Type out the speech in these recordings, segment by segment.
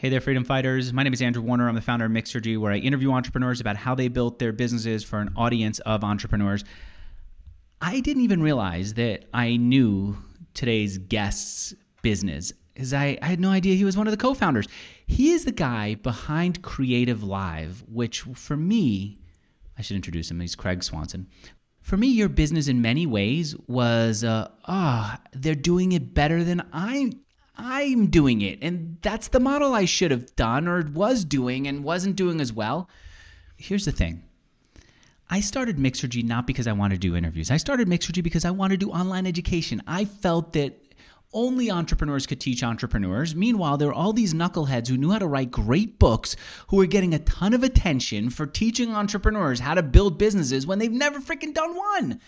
Hey there, freedom fighters. My name is Andrew Warner. I'm the founder of Mixergy, where I interview entrepreneurs about how they built their businesses for an audience of entrepreneurs. I didn't even realize that I knew today's guest's business, because I, I had no idea he was one of the co founders. He is the guy behind Creative Live, which for me, I should introduce him. He's Craig Swanson. For me, your business in many ways was, uh, ah, oh, they're doing it better than I I'm doing it. And that's the model I should have done or was doing and wasn't doing as well. Here's the thing I started Mixergy not because I want to do interviews. I started Mixergy because I want to do online education. I felt that only entrepreneurs could teach entrepreneurs. Meanwhile, there were all these knuckleheads who knew how to write great books who were getting a ton of attention for teaching entrepreneurs how to build businesses when they've never freaking done one.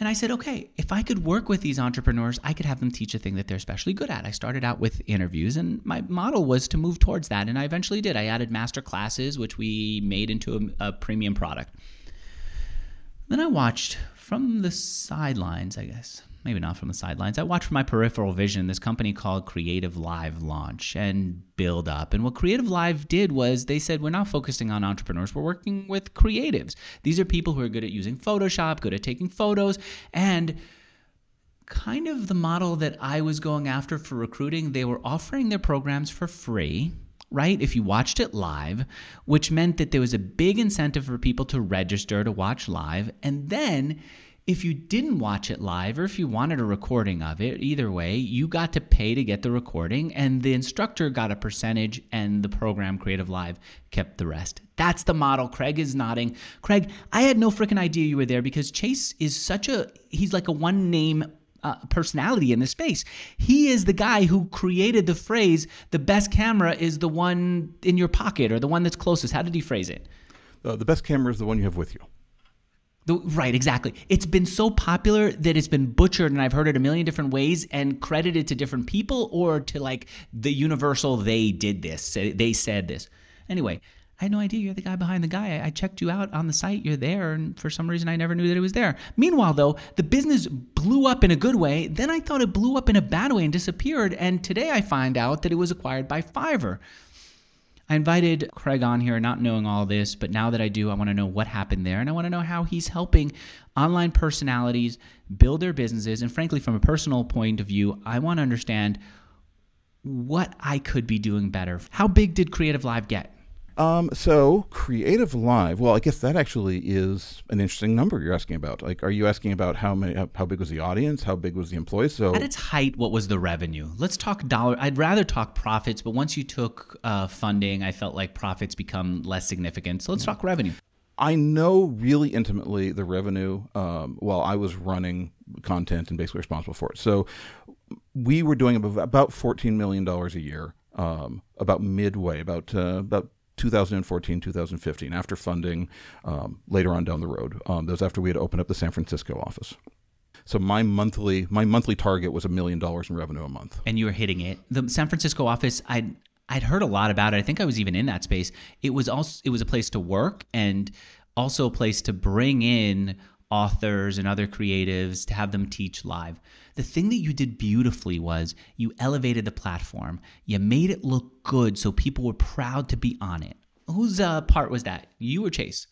And I said, okay, if I could work with these entrepreneurs, I could have them teach a thing that they're especially good at. I started out with interviews, and my model was to move towards that. And I eventually did. I added master classes, which we made into a, a premium product. Then I watched from the sidelines, I guess, maybe not from the sidelines. I watched from my peripheral vision this company called Creative Live launch and build up. And what Creative Live did was they said, we're not focusing on entrepreneurs, we're working with creatives. These are people who are good at using Photoshop, good at taking photos, and kind of the model that I was going after for recruiting. They were offering their programs for free right? If you watched it live, which meant that there was a big incentive for people to register to watch live. And then if you didn't watch it live or if you wanted a recording of it, either way, you got to pay to get the recording, and the instructor got a percentage, and the program Creative Live kept the rest. That's the model. Craig is nodding. Craig, I had no freaking idea you were there because Chase is such a, he's like a one name uh, personality in this space. He is the guy who created the phrase, the best camera is the one in your pocket or the one that's closest. How did he phrase it? Uh, the best camera is the one you have with you. The, right, exactly. It's been so popular that it's been butchered, and I've heard it a million different ways and credited to different people or to like the universal they did this, they said this. Anyway, I had no idea you're the guy behind the guy. I checked you out on the site. You're there, and for some reason, I never knew that it was there. Meanwhile, though, the business blew up in a good way. Then I thought it blew up in a bad way and disappeared. And today I find out that it was acquired by Fiverr. I invited Craig on here not knowing all this, but now that I do, I want to know what happened there and I want to know how he's helping online personalities build their businesses. And frankly, from a personal point of view, I want to understand what I could be doing better. How big did Creative Live get? Um, so Creative Live, well, I guess that actually is an interesting number you're asking about. Like, are you asking about how many, how, how big was the audience, how big was the employees? So at its height, what was the revenue? Let's talk dollar. I'd rather talk profits, but once you took uh, funding, I felt like profits become less significant. So let's talk revenue. I know really intimately the revenue um, while I was running content and basically responsible for it. So we were doing about $14 million a year. Um, about midway, about uh, about 2014, 2015, after funding um, later on down the road. Um, that was after we had opened up the San Francisco office. So my monthly my monthly target was a million dollars in revenue a month. And you were hitting it. The San Francisco office, I'd I'd heard a lot about it. I think I was even in that space. It was also it was a place to work and also a place to bring in authors and other creatives to have them teach live. The thing that you did beautifully was you elevated the platform. You made it look good so people were proud to be on it. Whose uh, part was that? You or Chase?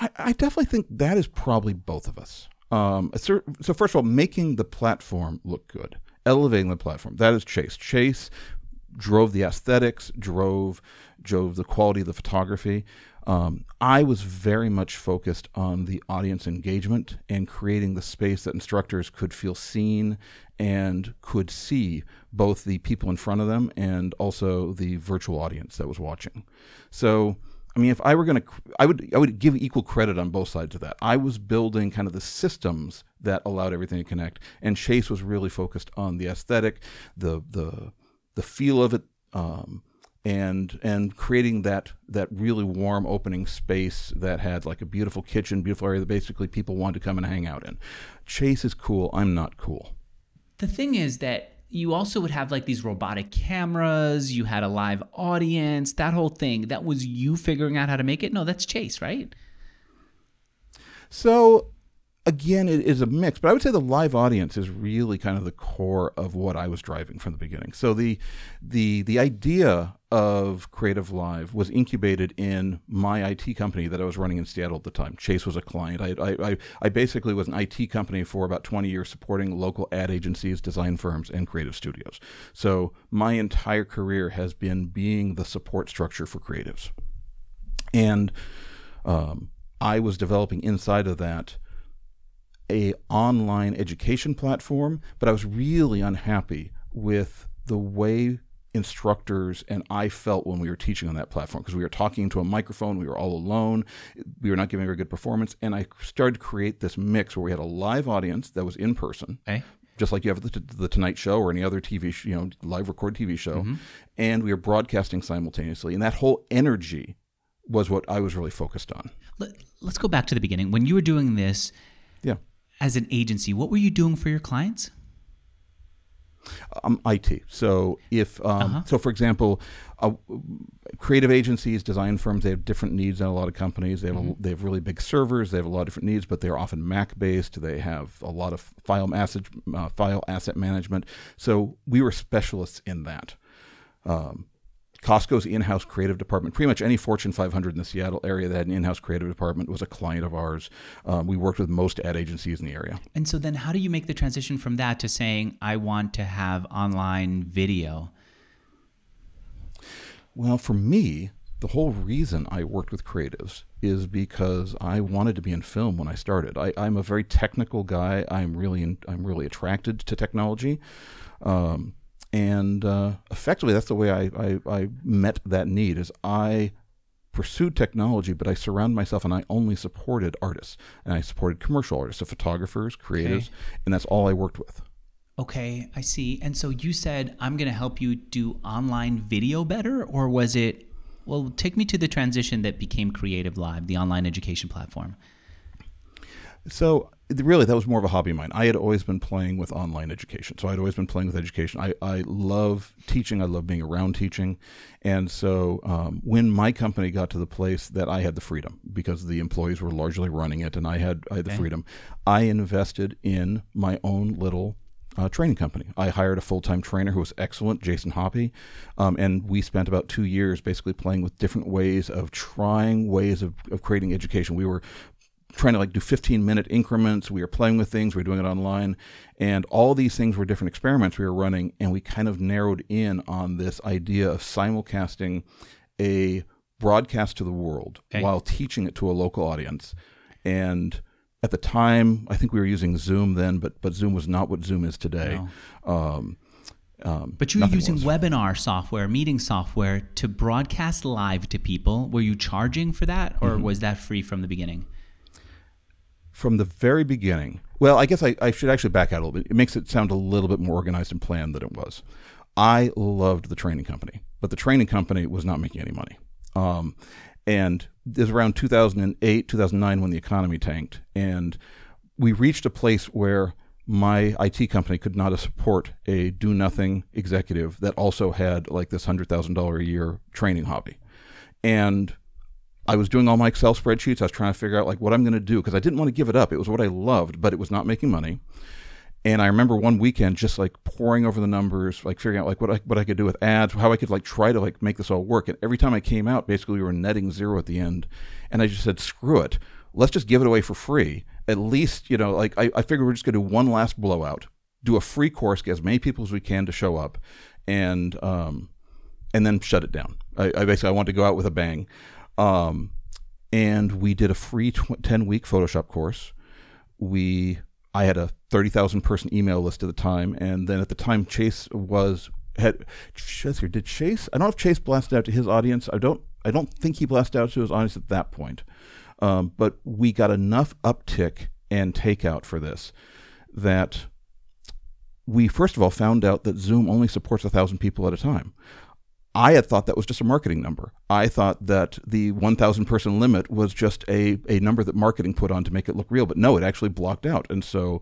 I, I, definitely think that is probably both of us. Um, so, so first of all, making the platform look good, elevating the platform. That is Chase. Chase drove the aesthetics, drove drove the quality of the photography. Um, I was very much focused on the audience engagement and creating the space that instructors could feel seen and could see both the people in front of them and also the virtual audience that was watching. So, I mean, if I were going to, I would, I would give equal credit on both sides of that. I was building kind of the systems that allowed everything to connect, and Chase was really focused on the aesthetic, the the the feel of it, um, and and creating that that really warm opening space that had like a beautiful kitchen, beautiful area that basically people wanted to come and hang out in. Chase is cool. I'm not cool. The thing is that you also would have like these robotic cameras. You had a live audience. That whole thing. That was you figuring out how to make it. No, that's Chase, right? So again, it is a mix, but I would say the live audience is really kind of the core of what I was driving from the beginning. So the the the idea of Creative Live was incubated in my IT company that I was running in Seattle at the time. Chase was a client. I I, I basically was an IT company for about 20 years supporting local ad agencies, design firms, and creative studios. So my entire career has been being the support structure for creatives. And um, I was developing inside of that a online education platform, but I was really unhappy with the way instructors and I felt when we were teaching on that platform because we were talking to a microphone, we were all alone, we were not giving a very good performance, and I started to create this mix where we had a live audience that was in person. Okay. Just like you have the, the Tonight Show or any other TV, sh- you know, live record TV show, Mm-hmm. and we were broadcasting simultaneously, and that whole energy was what I was really focused on. Let, let's go back to the beginning. When you were doing this Yeah. As an agency, what were you doing for your clients? um, IT. So if um, Uh-huh. so, for example, uh, creative agencies, design firms, they have different needs than a lot of companies. They have a, they have really big servers. They have a lot of different needs, but they're often Mac based. They have a lot of file asset uh, file asset management. So we were specialists in that. Um, Costco's in-house creative department, pretty much any Fortune 500 in the Seattle area that had an in-house creative department was a client of ours. Um, we worked with most ad agencies in the area. And so then how do you make the transition from that to saying, I want to have online video? Well, for me, the whole reason I worked with creatives is because I wanted to be in film when I started. I, I'm a very technical guy. I'm really in, I'm really attracted to technology, um, and uh, effectively that's the way I, I, I met that need. Is I pursued technology, but I surrounded myself and I only supported artists, and I supported commercial artists, so photographers, creatives, Okay. and that's all I worked with. Okay, I see. And so you said, I'm going to help you do online video better? Or was it, well, take me to the transition that became Creative Live, the online education platform. So really, that was more of a hobby of mine. I had always been playing with online education. So I'd always been playing with education. I, I love teaching. I love being around teaching. And so um, when my company got to the place that I had the freedom, because the employees were largely running it and I had, I had the Okay. freedom, I invested in my own little uh, training company. I hired a full time trainer who was excellent, Jason Hoppy, um, and we spent about two years basically playing with different ways of trying ways of, of creating education. We were trying to like do 15 minute increments. We were playing with things. We were doing it online, and all these things were different experiments we were running. And we kind of narrowed in on this idea of simulcasting a broadcast to the world Okay. while teaching it to a local audience. And at the time, I think we were using Zoom then, but but Zoom was not what Zoom is today. Um, um, But you were using was. webinar software, meeting software to broadcast live to people. Were you charging for that, or was that free from the beginning? From the very beginning. Well, I guess I, I should actually back out a little bit. It makes it sound a little bit more organized and planned than it was. I loved the training company, but the training company was not making any money. Um, and it was around 2008, 2009 when the economy tanked. And we reached a place where my IT company could not support a do nothing executive that also had like this $100,000 a year training hobby. And I was doing all my Excel spreadsheets. I was trying to figure out like what I'm going to do because I didn't want to give it up. It was what I loved, but it was not making money. And I remember one weekend just like poring over the numbers, like figuring out like what I, what I could do with ads, how I could like try to like make this all work. And every time I came out, basically we were netting zero at the end. And I just said, screw it. Let's just give it away for free. At least, you know, like I, I figured we're just going to do one last blowout, do a free course, get as many people as we can to show up, and um, and then shut it down. I, I basically I wanted to go out with a bang. Um, and we did a free tw- 10 week Photoshop course. We I had a 30,000 person email list at the time. And then at the time, Chase was had Chase here. Did Chase? I don't know if Chase blasted out to his audience. I don't. I don't think he blasted out to his audience at that point. Um, but we got enough uptick and takeout for this that we first of all found out that Zoom only supports a thousand people at a time. I had thought that was just a marketing number. I thought that the 1,000 person limit was just a, a number that marketing put on to make it look real. But no, it actually blocked out. And so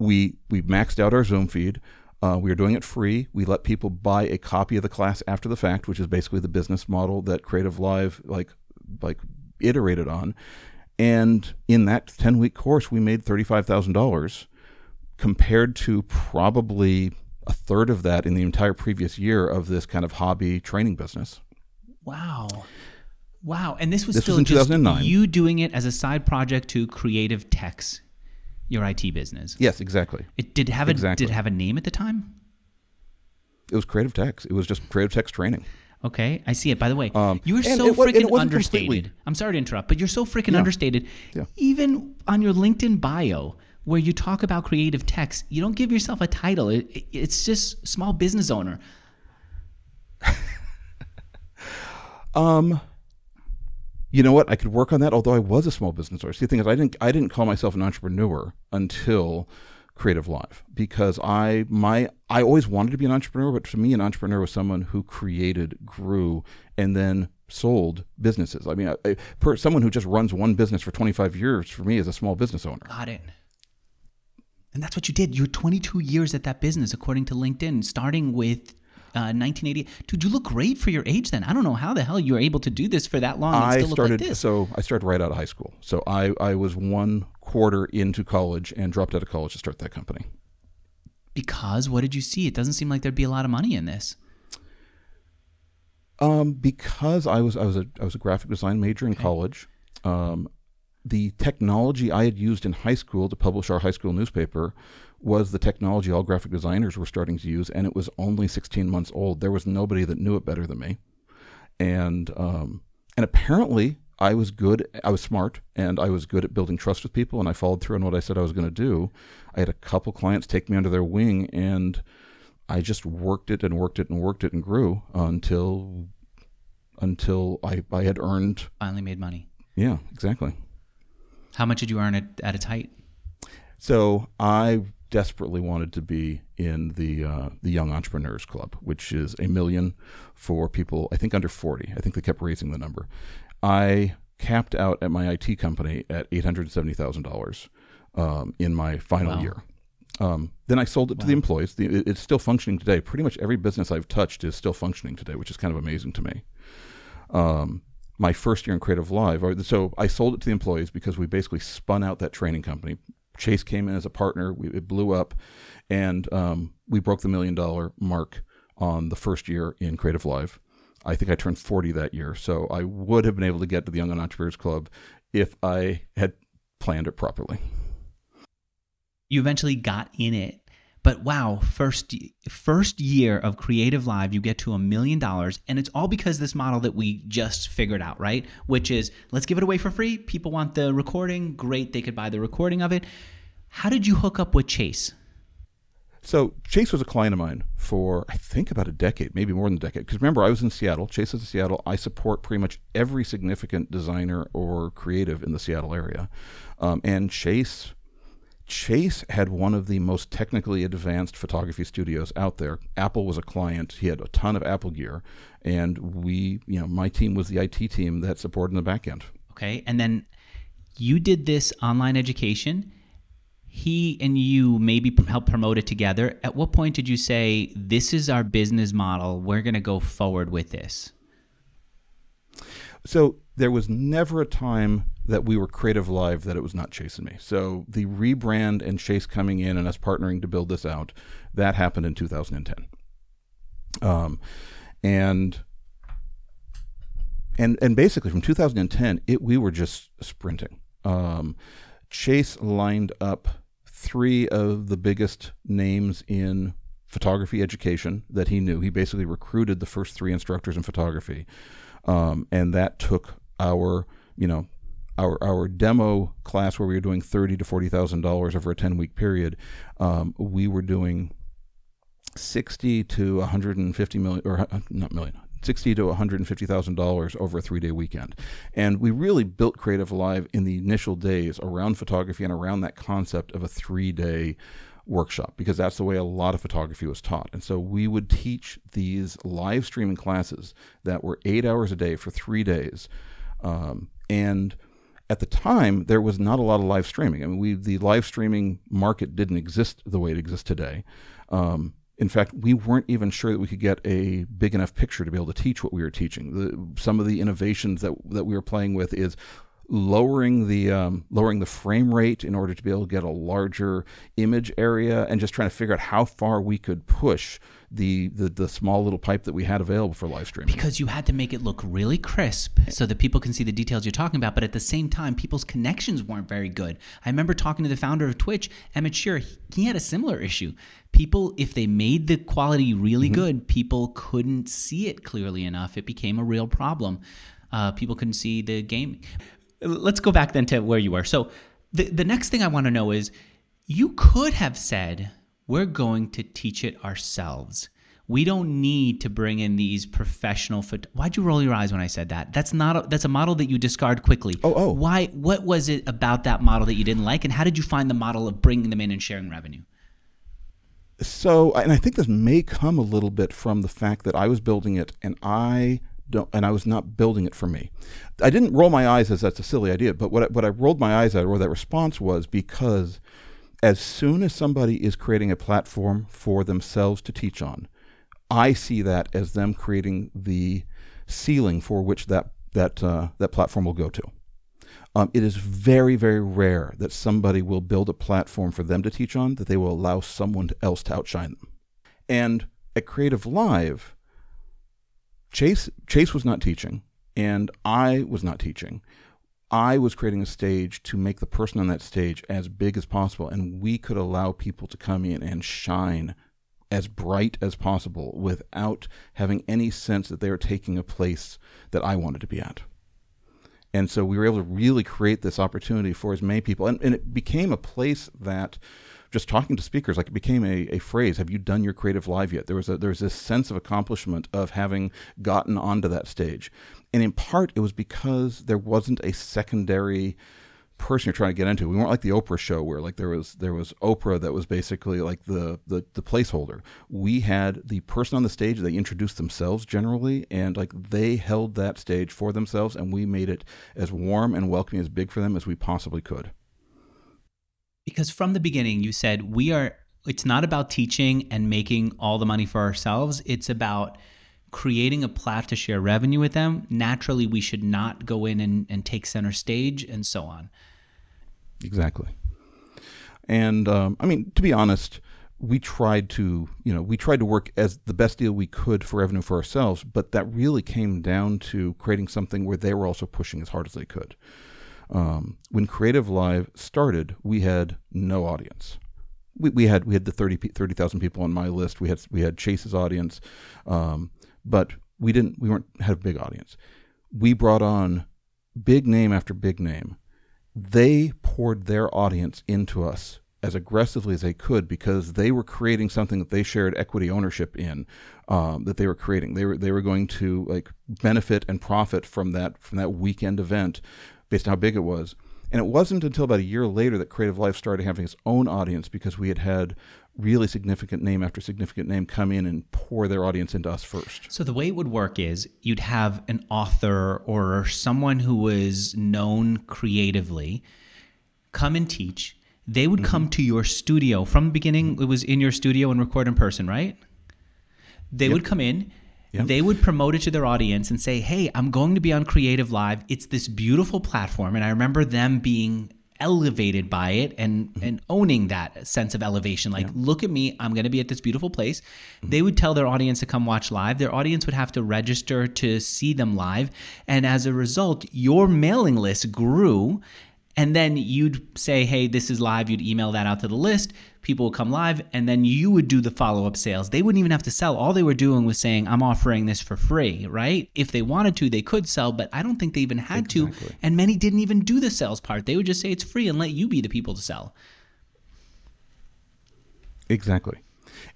we we maxed out our Zoom feed. Uh, we were doing it free. We let people buy a copy of the class after the fact, which is basically the business model that Creative Live like like iterated on. And in that 10 week course, we made $35,000 compared to probably a third of that in the entire previous year of this kind of hobby training business. Wow. Wow. And this was This still was in just 2009. you doing it as a side project to Creative Techs, your IT business. Yes, exactly. It did have a Exactly. did it have a name at the time? It was Creative Techs. It was just Creative Techs training. Okay, I see it. By the way, Um, you were and so it and it freaking understated. completely- I'm sorry to interrupt, but you're so freaking Yeah. understated. Yeah. Even on your LinkedIn bio, where you talk about Creative Techs, you don't give yourself a title. It, it- it's just small business owner. Um, you know what? I could work on that. Although I was a small business owner. See, the thing is, I didn't. I didn't call myself an entrepreneur until Creative Live because I my I always wanted to be an entrepreneur, but for me, an entrepreneur was someone who created, grew, and then sold businesses. I mean, I, I, per, someone who just runs one business for 25 years for me is a small business owner. Got it. And that's what you did. You're 22 years at that business, according to LinkedIn, starting with uh, 1980. Dude, you look great for your age. Then I don't know how the hell you were able to do this for that long and I still look started like this. so I started right out of high school. So I I was one quarter into college and dropped out of college to start that company. Because what did you see? It doesn't seem like there'd be a lot of money in this. Um, because I was I was a I was a graphic design major in college. Um, the technology I had used in high school to publish our high school newspaper was the technology all graphic designers were starting to use, and it was only 16 months old. There was nobody that knew it better than me, and um, and apparently I was good. I was smart, and I was good at building trust with people, and I followed through on what I said I was going to do. I had a couple clients take me under their wing, and I just worked it and worked it and worked it and grew until until I, I had earned Finally made money. yeah exactly How much did you earn at, at its height? so I desperately wanted to be in the uh, the Young Entrepreneurs Club which is a million for people I think under 40 I think they kept raising the number I capped out at my IT company at $870,000 um, in my final Wow. year um, then I sold it to the employees. The, it- it's still functioning today. Pretty much every business I've touched is still functioning today, which is kind of amazing to me. Um, my first year in Creative Live, so I sold it to the employees because we basically spun out that training company. Chase came in as a partner. We, it blew up, and um, we broke the million dollar mark on the first year in Creative Live. I think I turned 40 that year, so I would have been able to get to the Young Entrepreneurs Club if I had planned it properly. You eventually got in it. But wow, first first year of Creative Live, you get to a million dollars, and it's all because this model that we just figured out, right? Which is let's give it away for free. People want the recording, great, they could buy the recording of it. How did you hook up with Chase? So Chase was a client of mine for I think about a decade, maybe more than a decade. Because remember, I was in Seattle. Chase is in Seattle. I support pretty much every significant designer or creative in the Seattle area, um, and Chase. Chase had one of the most technically advanced photography studios out there. Apple was a client. He had a ton of Apple gear, and we, you know, my team was the IT team that supported in the back end. Okay. And then you did this online education. He and you maybe helped promote it together. At what point did you say, this is our business model? We're going to go forward with this? So there was never a time that we were creative live that it was not Chase and me. So the rebrand and Chase coming in and us partnering to build this out, that happened in 2010. Um, and and and basically from 2010, it we were just sprinting. Um, Chase lined up three of the biggest names in photography education that he knew. He basically recruited the first three instructors in photography, um, and that took our you know our our demo class where we were doing thirty to forty thousand dollars over a ten week period. Um, we were doing sixty to one hundred and fifty million, or uh, not million, sixty to one hundred and fifty thousand dollars over a three day weekend. And we really built Creative Live in the initial days around photography and around that concept of a three day workshop because that's the way a lot of photography was taught. And so we would teach these live streaming classes that were eight hours a day for three days. Um, and at the time, there was not a lot of live streaming. I mean, we the live streaming market didn't exist the way it exists today. Um, in fact, we weren't even sure that we could get a big enough picture to be able to teach what we were teaching. The, some of the innovations that that we were playing with is lowering the um, lowering the frame rate in order to be able to get a larger image area, and just trying to figure out how far we could push the, the the small little pipe that we had available for live streaming. Because you had to make it look really crisp so that people can see the details you're talking about, but at the same time, people's connections weren't very good. I remember talking to the founder of Twitch, Emmett Shear. He had a similar issue. People, if they made the quality really mm-hmm. good, people couldn't see it clearly enough. It became a real problem. Uh, people couldn't see the game let's go back then to where you were. So the the next thing I want to know is you could have said we're going to teach it ourselves. We don't need to bring in these professional. Phot- Why'd you roll your eyes when I said that? That's not. A, that's a model that you discard quickly. Oh, oh. Why? What was it about that model that you didn't like, and how did you find the model of bringing them in and sharing revenue? So, and I think this may come a little bit from the fact that I was building it, and I don't, and I was not building it for me. I didn't roll my eyes as that's a silly idea, but what I, what I rolled my eyes at, or that response was because as soon as somebody is creating a platform for themselves to teach on, I see that as them creating the ceiling for which that that uh, that platform will go to. Um, it is very, very rare that somebody will build a platform for them to teach on that they will allow someone else to outshine them. And at Creative Live, Chase Chase was not teaching, and I was not teaching. I was creating a stage to make the person on that stage as big as possible, and we could allow people to come in and shine as bright as possible without having any sense that they were taking a place that I wanted to be at. And so we were able to really create this opportunity for as many people, and, and it became a place that just talking to speakers, like it became a, a phrase. Have you done your creative live yet? There was a there was this sense of accomplishment of having gotten onto that stage, and in part it was because there wasn't a secondary person you're trying to get into. We weren't like the Oprah show where like there was there was Oprah that was basically like the the, the placeholder. We had the person on the stage. They introduced themselves generally, and like they held that stage for themselves, and we made it as warm and welcoming as big for them as we possibly could because from the beginning you said we are it's not about teaching and making all the money for ourselves it's about creating a plat to share revenue with them naturally we should not go in and, and take center stage and so on exactly and um, i mean to be honest we tried to you know we tried to work as the best deal we could for revenue for ourselves but that really came down to creating something where they were also pushing as hard as they could um, when Creative Live started, we had no audience. We, we had we had the 30,000 30, people on my list. We had we had Chase's audience, um, but we didn't we weren't had a big audience. We brought on big name after big name. They poured their audience into us as aggressively as they could because they were creating something that they shared equity ownership in um, that they were creating they were they were going to like benefit and profit from that from that weekend event based on how big it was. And it wasn't until about a year later that Creative Live started having its own audience because we had had really significant name after significant name come in and pour their audience into us first. So the way it would work is you'd have an author or someone who was known creatively come and teach. They would mm-hmm. come to your studio from the beginning. It was in your studio and record in person, right? They yep. would come in Yep. They would promote it to their audience and say, "Hey, I'm going to be on Creative Live. It's this beautiful platform." And I remember them being elevated by it and mm-hmm. and owning that sense of elevation like yeah. look at me i'm going to be at this beautiful place mm-hmm. they would tell their audience to come watch live their audience would have to register to see them live and as a result your mailing list grew and then you'd say, hey, this is live. You'd email that out to the list. People would come live, and then you would do the follow up sales. They wouldn't even have to sell. All they were doing was saying, I'm offering this for free, right? If they wanted to, they could sell, but I don't think they even had exactly. to. And many didn't even do the sales part. They would just say it's free and let you be the people to sell. Exactly.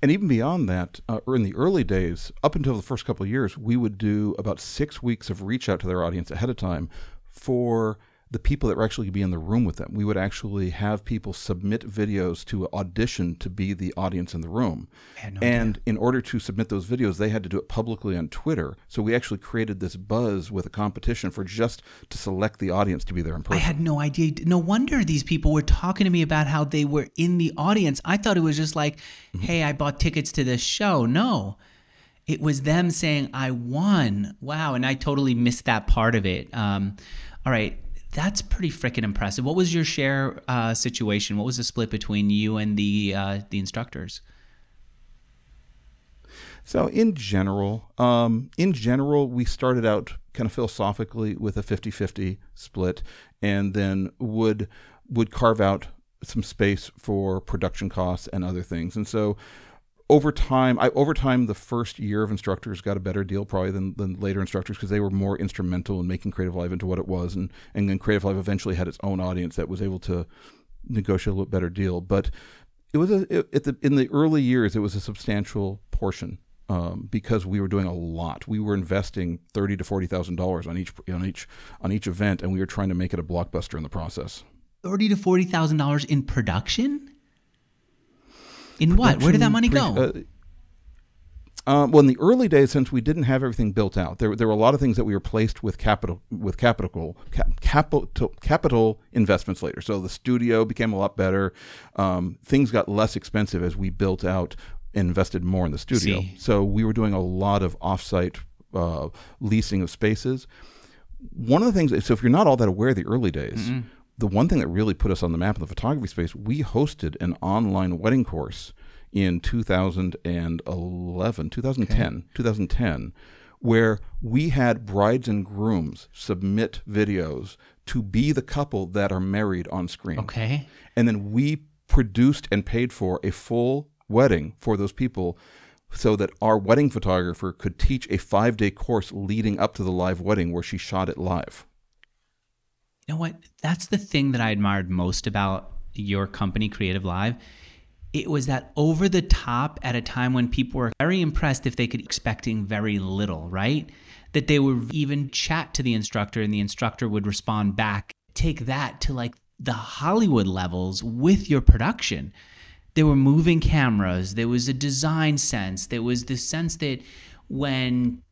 And even beyond that, uh, or in the early days, up until the first couple of years, we would do about six weeks of reach out to their audience ahead of time for the people that were actually be in the room with them. We would actually have people submit videos to audition to be the audience in the room. No and idea. in order to submit those videos, they had to do it publicly on Twitter. So we actually created this buzz with a competition for just to select the audience to be there in person. I had no idea. No wonder these people were talking to me about how they were in the audience. I thought it was just like, mm-hmm. hey, I bought tickets to this show. No. It was them saying, I won. Wow. And I totally missed that part of it. Um, all right That's pretty freaking impressive. What was your share uh, situation? What was the split between you and the uh, the instructors? So in general, um, in general, we started out kind of philosophically with a 50-50 split, and then would would carve out some space for production costs and other things. And so over time, I, over time, the first year of instructors got a better deal probably than, than later instructors because they were more instrumental in making Creative Live into what it was, and and then Creative Live eventually had its own audience that was able to negotiate a little better deal. But it was a it, the in the early years, it was a substantial portion um, because we were doing a lot. We were investing thirty to forty thousand dollars on each on each on each event, and we were trying to make it a blockbuster in the process. Thirty to forty thousand dollars in production. In what? Where did that money go? Uh, uh, well, in the early days, since we didn't have everything built out, there there were a lot of things that we replaced with capital with capital cap, capital capital investments later. So the studio became a lot better. Um, things got less expensive as we built out, invested more in the studio. See. So we were doing a lot of offsite uh, leasing of spaces. One of the things, so if you're not all that aware of the early days, the one thing that really put us on the map in the photography space, we hosted an online wedding course in 2011, 2010, 2010, where we had brides and grooms submit videos to be the couple that are married on screen. okay. And then we produced and paid for a full wedding for those people so that our wedding photographer could teach a five day course leading up to the live wedding where she shot it live. You know what? That's the thing that I admired most about your company, Creative Live. It was that over the top at a time when people were very impressed if they could expecting very little, right? That they would even chat to the instructor and the instructor would respond back. Take that to like the Hollywood levels with your production. There were moving cameras, there was a design sense, there was the sense that when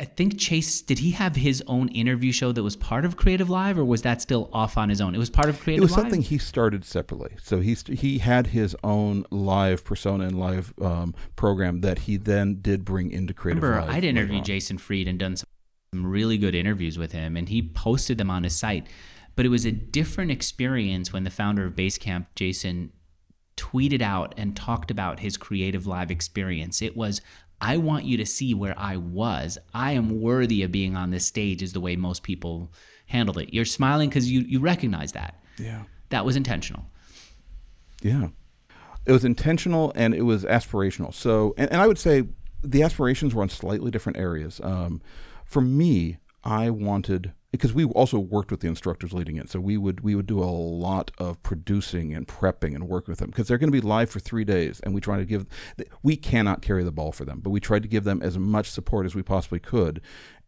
I think Chase did he have his own interview show that was part of Creative Live, or was that still off on his own? It was part of Creative. Live. It was Live. something he started separately. So he st- he had his own live persona and live um, program that he then did bring into Creative remember Live. I'd interviewed. Jason Fried and done some really good interviews with him, and he posted them on his site. But it was a different experience when the founder of Basecamp, Jason, tweeted out and talked about his creative live experience. It was, I want you to see where I was. I am worthy of being on this stage, is the way most people handled it. You're smiling because you, you recognize that. Yeah. That was intentional. Yeah. It was intentional and it was aspirational. So, and, and I would say the aspirations were on slightly different areas. Um, for me, I wanted because we also worked with the instructors leading it, so we would we would do a lot of producing and prepping and work with them because they're going to be live for three days, and we try to give we cannot carry the ball for them, but we tried to give them as much support as we possibly could,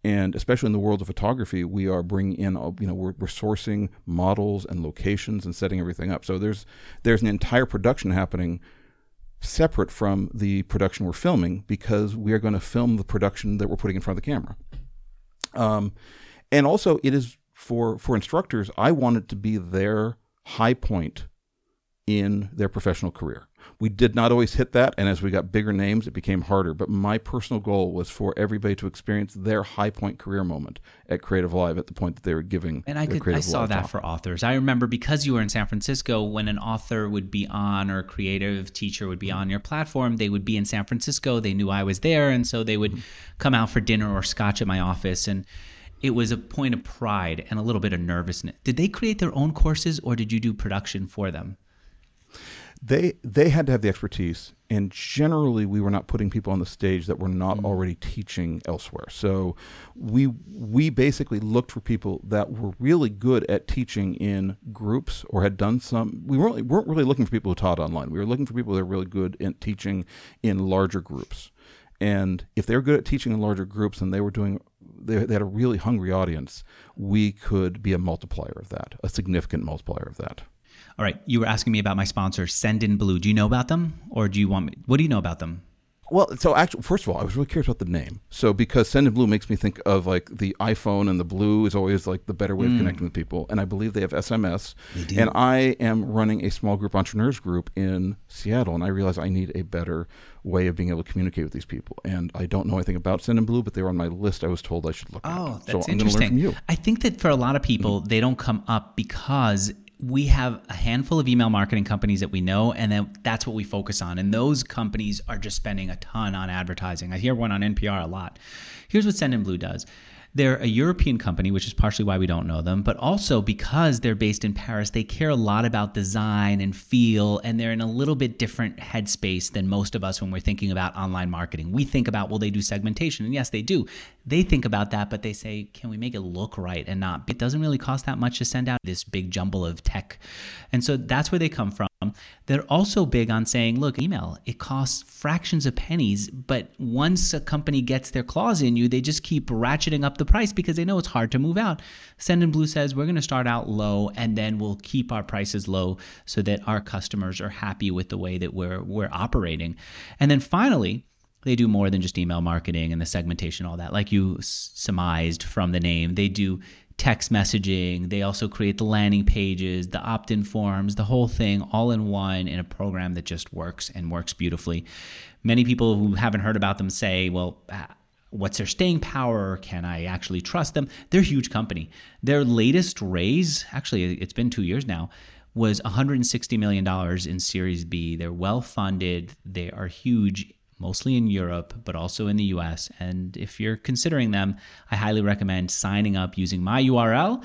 and especially in the world of photography, we are bringing in uh, you know we're, we're sourcing models and locations and setting everything up. So there's there's an entire production happening separate from the production we're filming because we are going to film the production that we're putting in front of the camera. Um, and also, it is for for instructors. I want it to be their high point in their professional career. We did not always hit that, and as we got bigger names, it became harder. But my personal goal was for everybody to experience their high point career moment at Creative Live at the point that they were giving. And I could I saw Live that talk. for authors. I remember because you were in San Francisco when an author would be on or a creative teacher would be mm-hmm. on your platform, they would be in San Francisco. They knew I was there and so they would mm-hmm. come out for dinner or scotch at my office and it was a point of pride and a little bit of nervousness. Did they create their own courses or did you do production for them? they they had to have the expertise and generally we were not putting people on the stage that were not Mm. already teaching elsewhere so we we basically looked for people that were really good at teaching in groups or had done some we weren't, weren't really looking for people who taught online we were looking for people that were really good at teaching in larger groups and if they were good at teaching in larger groups and they were doing they, they had a really hungry audience we could be a multiplier of that a significant multiplier of that All right, you were asking me about my sponsor, Sendinblue. Do you know about them or do you want me? What do you know about them? Well, so actually, first of all, I was really curious about the name. So because Sendinblue makes me think of like the iPhone, and the blue is always like the better way of mm. connecting with people. And I believe they have SMS. They do. And I am running a small group entrepreneurs group in Seattle, and I realize I need a better way of being able to communicate with these people. And I don't know anything about Sendinblue, but they were on my list. I was told I should look at. Oh, so that's I'm going to learn interesting. from you. I think that for a lot of mm-hmm. people, they don't come up because we have a handful of email marketing companies that we know, and then that's what we focus on. And those companies are just spending a ton on advertising. I hear one on NPR a lot. Here's what Sendinblue does. They're a European company, which is partially why we don't know them, but also because they're based in Paris, they care a lot about design and feel, and they're in a little bit different headspace than most of us when we're thinking about online marketing. We think about, well, they do segmentation, and yes, they do. They think about that, but they say, can we make it look right and not? It doesn't really cost that much to send out this big jumble of tech. And so that's where they come from. They're also big on saying, look, email, it costs fractions of pennies, but once a company gets their claws in you, they just keep ratcheting up the price because they know it's hard to move out. Send Blue says, we're going to start out low and then we'll keep our prices low so that our customers are happy with the way that we're, we're operating. And then finally, they do more than just email marketing and the segmentation, all that. Like you surmised from the name, they do text messaging. They also create the landing pages, the opt in forms, the whole thing all in one in a program that just works and works beautifully. Many people who haven't heard about them say, well, uh, what's their staying power? Can I actually trust them? They're a huge company. Their latest raise, actually, it's been two years now, was $160 million in Series B. They're well funded, they are huge mostly in Europe, but also in the US. And if you're considering them, I highly recommend signing up using my URL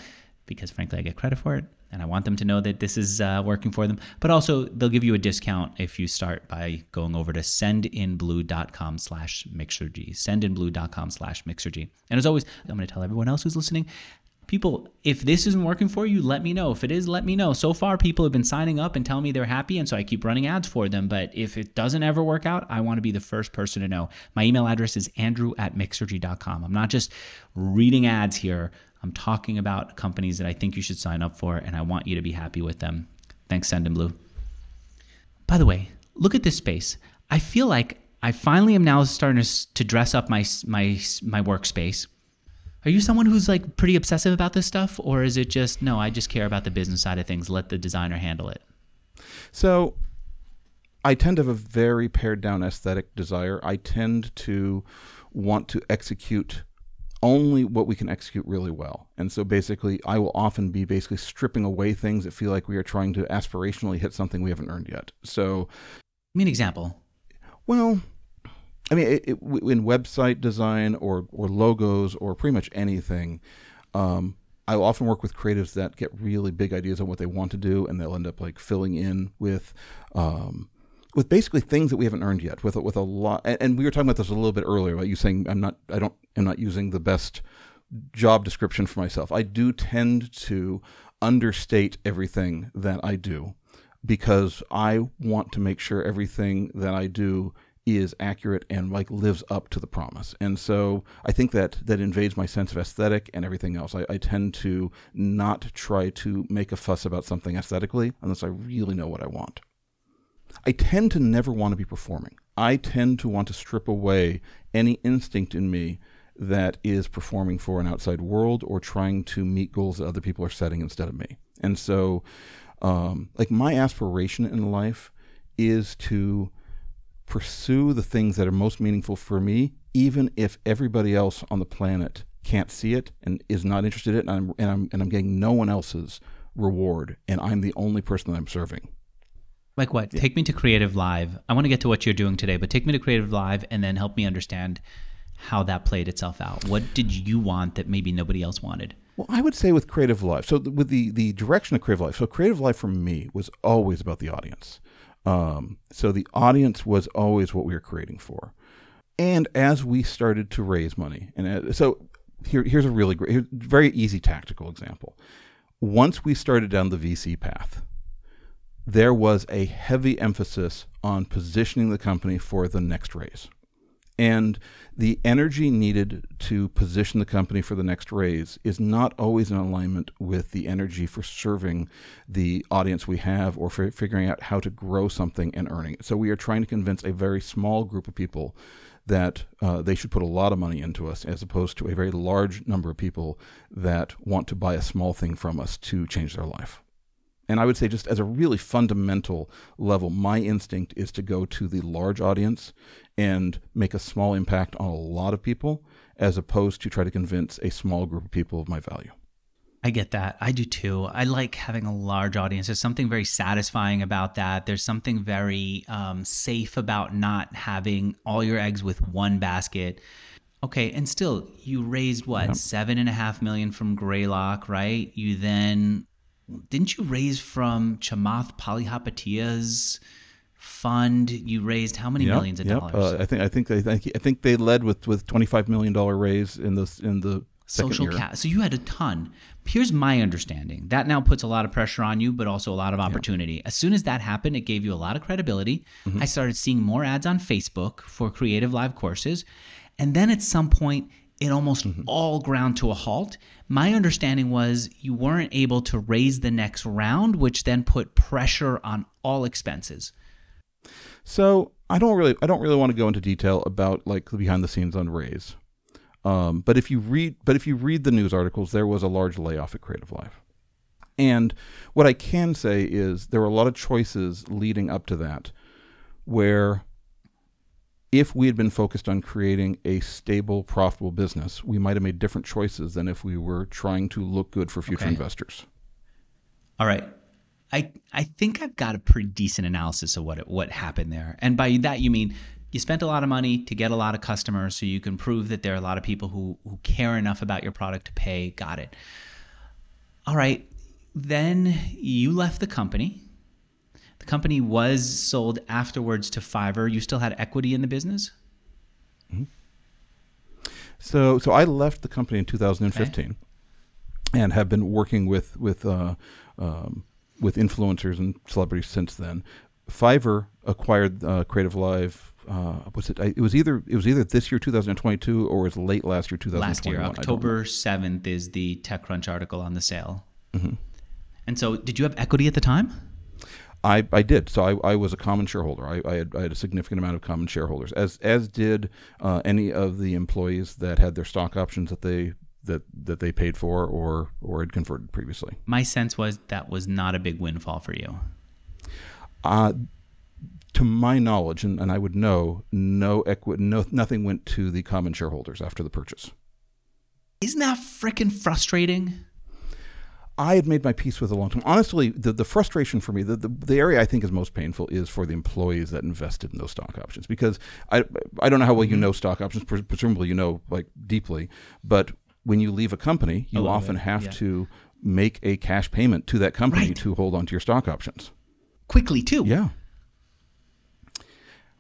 because, frankly, I get credit for it. And I want them to know that this is uh, working for them. But also, they'll give you a discount if you start by going over to sendinblue.com slash mixergy. Sendinblue.com slash mixergy. And as always, I'm going to tell everyone else who's listening people, if this isn't working for you, let me know. If it is, let me know. So far, people have been signing up and telling me they're happy, and so I keep running ads for them. But if it doesn't ever work out, I want to be the first person to know. My email address is andrew at mixergy.com. I'm not just reading ads here, I'm talking about companies that I think you should sign up for, and I want you to be happy with them. Thanks, Sendinblue. By the way, look at this space. I feel like I finally am now starting to dress up my, my, my workspace are you someone who's like pretty obsessive about this stuff, or is it just no? I just care about the business side of things. Let the designer handle it. So, I tend to have a very pared down aesthetic desire. I tend to want to execute only what we can execute really well. And so basically, I will often be basically stripping away things that feel like we are trying to aspirationally hit something we haven't earned yet. So, Give me an example. well, I mean, it, it, in website design or or logos or pretty much anything, um, I often work with creatives that get really big ideas on what they want to do, and they'll end up like filling in with. Um, with basically things that we haven't earned yet, with with a lot, and, and we were talking about this a little bit earlier. About you saying I'm not, I don't, I'm not using the best job description for myself. I do tend to understate everything that I do because I want to make sure everything that I do is accurate and like lives up to the promise. And so I think that that invades my sense of aesthetic and everything else. I, I tend to not try to make a fuss about something aesthetically unless I really know what I want. I tend to never want to be performing. I tend to want to strip away any instinct in me that is performing for an outside world or trying to meet goals that other people are setting instead of me. And so, um, like, my aspiration in life is to pursue the things that are most meaningful for me, even if everybody else on the planet can't see it and is not interested in it, and I'm, and I'm, and I'm getting no one else's reward, and I'm the only person that I'm serving. Like what? Yeah. Take me to Creative Live. I want to get to what you're doing today, but take me to Creative Live and then help me understand how that played itself out. What did you want that maybe nobody else wanted? Well, I would say with Creative Live, so with the the direction of Creative Live, so Creative Live for me was always about the audience. Um, so the audience was always what we were creating for. And as we started to raise money, and uh, so here, here's a really great, very easy tactical example. Once we started down the VC path, there was a heavy emphasis on positioning the company for the next raise. And the energy needed to position the company for the next raise is not always in alignment with the energy for serving the audience we have or for figuring out how to grow something and earning it. So we are trying to convince a very small group of people that uh, they should put a lot of money into us as opposed to a very large number of people that want to buy a small thing from us to change their life. And I would say, just as a really fundamental level, my instinct is to go to the large audience and make a small impact on a lot of people, as opposed to try to convince a small group of people of my value. I get that. I do too. I like having a large audience. There's something very satisfying about that. There's something very um, safe about not having all your eggs with one basket. Okay, and still, you raised what seven and a half million from Greylock, right? You then didn't you raise from Chamath Palihapitiya's fund? You raised how many yep, millions of yep. dollars? Uh, I think I think I think I think they led with with twenty five million dollar raise in the in the social cap. So you had a ton. Here's my understanding. That now puts a lot of pressure on you, but also a lot of opportunity. Yeah. As soon as that happened, it gave you a lot of credibility. Mm-hmm. I started seeing more ads on Facebook for creative live courses. And then at some point, it almost mm-hmm. all ground to a halt. My understanding was you weren't able to raise the next round, which then put pressure on all expenses. So I don't really, I don't really want to go into detail about like the behind the scenes on raise. Um, but if you read, but if you read the news articles, there was a large layoff at Creative Live, And what I can say is there were a lot of choices leading up to that, where if we had been focused on creating a stable, profitable business, we might have made different choices than if we were trying to look good for future okay. investors. All right. I I think I've got a pretty decent analysis of what it, what happened there. And by that you mean you spent a lot of money to get a lot of customers so you can prove that there are a lot of people who who care enough about your product to pay. Got it. All right. Then you left the company company was sold afterwards to Fiverr. You still had equity in the business? Mm-hmm. So, so I left the company in 2015, okay. and have been working with with uh, um, with influencers and celebrities since then. Fiverr acquired uh, Creative Live. Uh, was it? It was either it was either this year 2022 or it was late last year 2021. Last year, October 7th is the TechCrunch article on the sale. Mm-hmm. And so, did you have equity at the time? I, I did. So I, I was a common shareholder. I, I, had, I had a significant amount of common shareholders, as as did uh, any of the employees that had their stock options that they that that they paid for or or had converted previously. My sense was that was not a big windfall for you. Uh, to my knowledge, and, and I would know, no equity, no nothing went to the common shareholders after the purchase. Isn't that freaking frustrating? I had made my peace with a long time. Honestly, the, the frustration for me, the, the, the area I think is most painful is for the employees that invested in those stock options because I I don't know how well you mm-hmm. know stock options. Presumably, you know like deeply, but when you leave a company, you often have yeah. to make a cash payment to that company right. to hold on to your stock options quickly too. Yeah.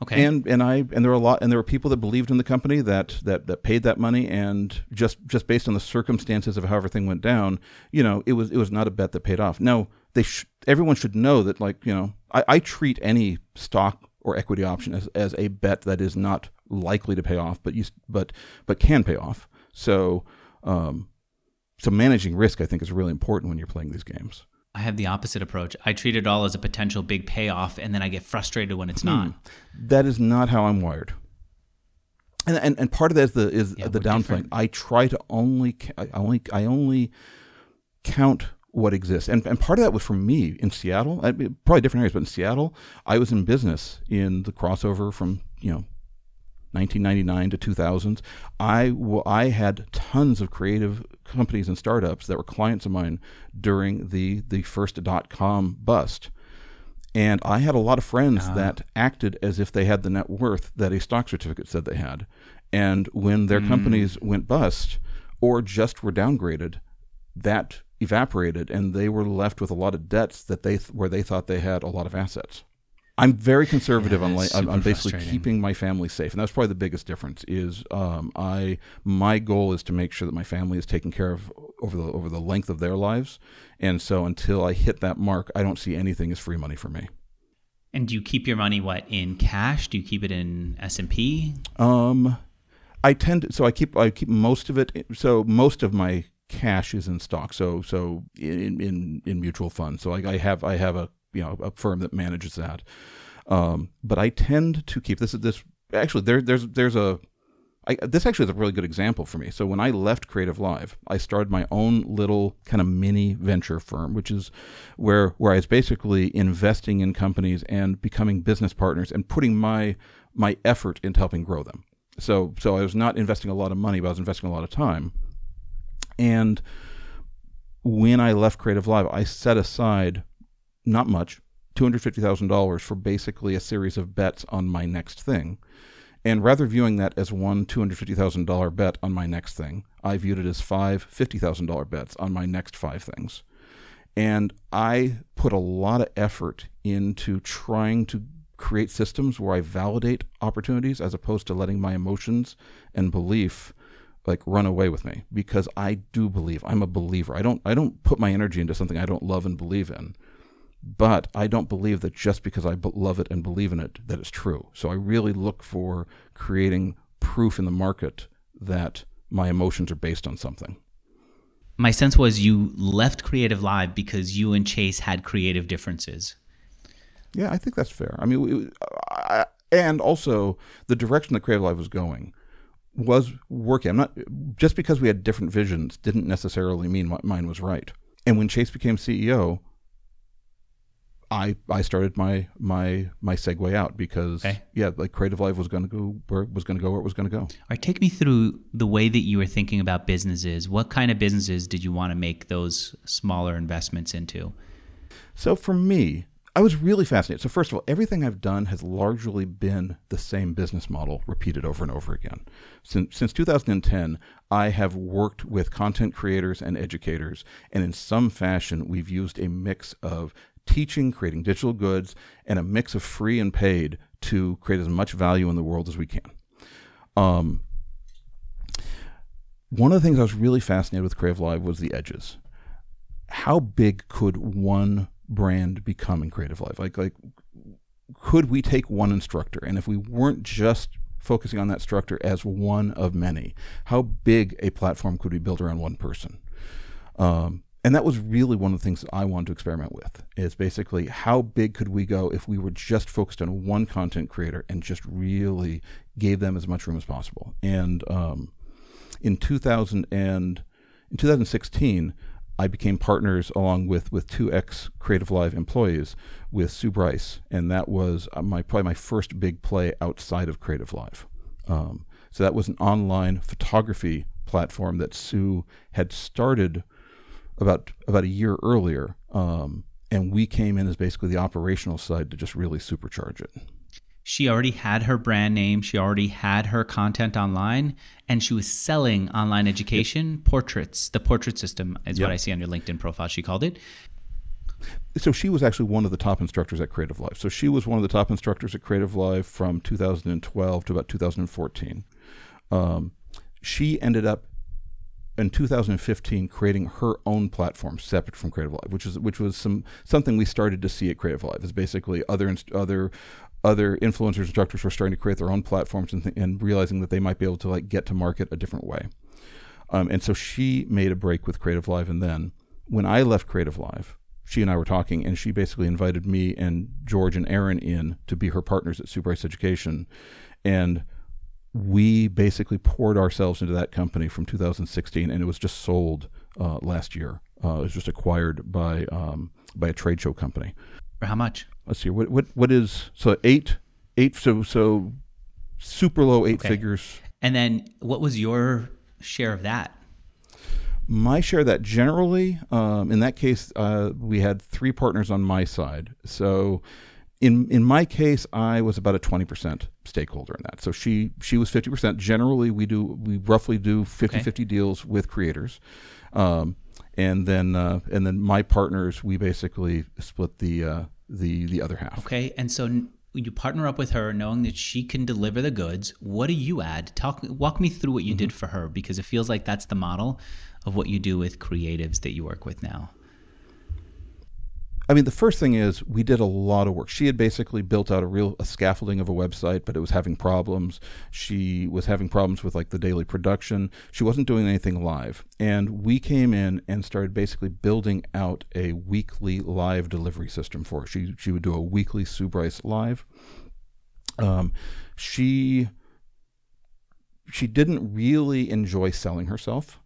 Okay. And and I and there were a lot and there were people that believed in the company that that that paid that money and just just based on the circumstances of how everything went down, you know, it was it was not a bet that paid off. No, they sh- everyone should know that like you know I, I treat any stock or equity option as, as a bet that is not likely to pay off, but you but but can pay off. So um, so managing risk I think is really important when you're playing these games. I have the opposite approach. I treat it all as a potential big payoff, and then I get frustrated when it's hmm. not. That is not how I'm wired. And, and, and part of that is the is yeah, the downplaying. I try to only I only I only count what exists, and and part of that was for me in Seattle. I, probably different areas, but in Seattle, I was in business in the crossover from you know 1999 to 2000s. I, I had tons of creative companies and startups that were clients of mine during the, the first dot com bust. And I had a lot of friends uh that acted as if they had the net worth that a stock certificate said they had. And when their mm. companies went bust or just were downgraded, that evaporated and they were left with a lot of debts that they th- where they thought they had a lot of assets. I'm very conservative yeah, on like I'm, basically keeping my family safe, and that's probably the biggest difference. Is um, I my goal is to make sure that my family is taken care of over the over the length of their lives, and so until I hit that mark, I don't see anything as free money for me. And do you keep your money what in cash? Do you keep it in S and P? Um, I tend to, so I keep I keep most of it. So most of my cash is in stock. So so in in, in mutual funds. So I, I have I have a you know a firm that manages that. Um, but I tend to keep this this actually there there's there's a I, this actually is a really good example for me. So when I left Creative Live, I started my own little kind of mini venture firm, which is where where I was basically investing in companies and becoming business partners and putting my my effort into helping grow them. So so I was not investing a lot of money, but I was investing a lot of time. And when I left Creative Live, I set aside not much, two hundred fifty thousand dollars for basically a series of bets on my next thing and rather viewing that as one $250,000 bet on my next thing, I viewed it as five $50,000 bets on my next five things. And I put a lot of effort into trying to create systems where I validate opportunities as opposed to letting my emotions and belief like run away with me because I do believe I'm a believer. I don't I don't put my energy into something I don't love and believe in. But I don't believe that just because I love it and believe in it, that it's true. So I really look for creating proof in the market that my emotions are based on something. My sense was you left Creative Live because you and Chase had creative differences. Yeah, I think that's fair. I mean, I, and also the direction that Creative Live was going was working. I'm not just because we had different visions didn't necessarily mean mine was right. And when Chase became CEO, I I started my my my segue out because okay. yeah, like Creative Live was going to go where it was going to go where it was going to go. All right, take me through the way that you were thinking about businesses. What kind of businesses did you want to make those smaller investments into? So for me, I was really fascinated. So first of all, everything I've done has largely been the same business model repeated over and over again. Since since 2010, I have worked with content creators and educators, and in some fashion, we've used a mix of teaching, creating digital goods, and a mix of free and paid to create as much value in the world as we can. Um, one of the things I was really fascinated with Creative Live was the edges. How big could one brand become in Creative Live? Like, like, could we take one instructor, and if we weren't just focusing on that instructor as one of many, how big a platform could we build around one person? Um, and that was really one of the things that I wanted to experiment with is basically how big could we go if we were just focused on one content creator and just really gave them as much room as possible. And um, in 2000 and in 2016, I became partners along with with two ex Creative Live employees with Sue Bryce, and that was uh, my probably my first big play outside of Creative Live. Um, so that was an online photography platform that Sue had started about about a year earlier, um, and we came in as basically the operational side to just really supercharge it. She already had her brand name. She already had her content online, and she was selling online education yep. portraits. The portrait system is yep. what I see on your LinkedIn profile. She called it. So she was actually one of the top instructors at Creative Live. So she was one of the top instructors at Creative Live from 2012 to about 2014. Um, she ended up in 2015 creating her own platform separate from Creative Live, which is which was some something we started to see at Creative Live. Is basically other other other influencers instructors were starting to create their own platforms and, th- and realizing that they might be able to like get to market a different way. Um, and so she made a break with Creative Live, and then when I left Creative Live, she and I were talking, and she basically invited me and George and Aaron in to be her partners at Sue Bryce Education, and we basically poured ourselves into that company from 2016, and it was just sold uh, last year. Uh, it was just acquired by um, by a trade show company. For how much? Let's see. What what what is so eight eight so so super low eight okay. figures. And then what was your share of that? My share of that generally, um, in that case, uh, we had three partners on my side. So in in my case, I was about a twenty percent stakeholder in that. So she she was fifty percent. Generally, we do we roughly do 50-50 okay. deals with creators, um, and then uh, and then my partners we basically split the uh, the the other half. Okay, and so you partner up with her, knowing that she can deliver the goods. What do you add? Talk walk me through what you mm-hmm. did for her because it feels like that's the model of what you do with creatives that you work with now. I mean, the first thing is we did a lot of work. She had basically built out a real a scaffolding of a website, but it was having problems. She was having problems with like the daily production. She wasn't doing anything live, and we came in and started basically building out a weekly live delivery system for her. She she would do a weekly Sue Bryce live. Um, she she didn't really enjoy selling herself.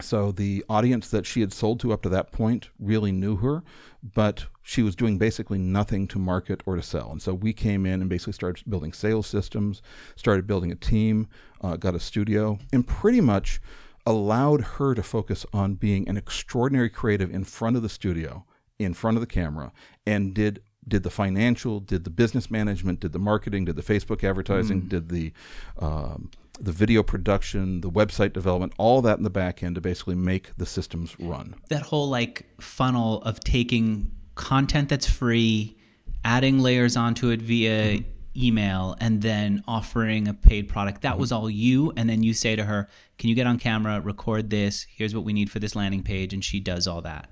So the audience that she had sold to up to that point really knew her, but she was doing basically nothing to market or to sell. And so we came in and basically started building sales systems, started building a team, uh, got a studio, and pretty much allowed her to focus on being an extraordinary creative in front of the studio, in front of the camera, and did did the financial, did the business management, did the marketing, did the Facebook advertising, mm. did the um, the video production, the website development, all that in the back end to basically make the systems run. That whole like funnel of taking content that's free, adding layers onto it via mm-hmm. email, and then offering a paid product. That mm-hmm. was all you. And then you say to her, Can you get on camera, record this? Here's what we need for this landing page. And she does all that.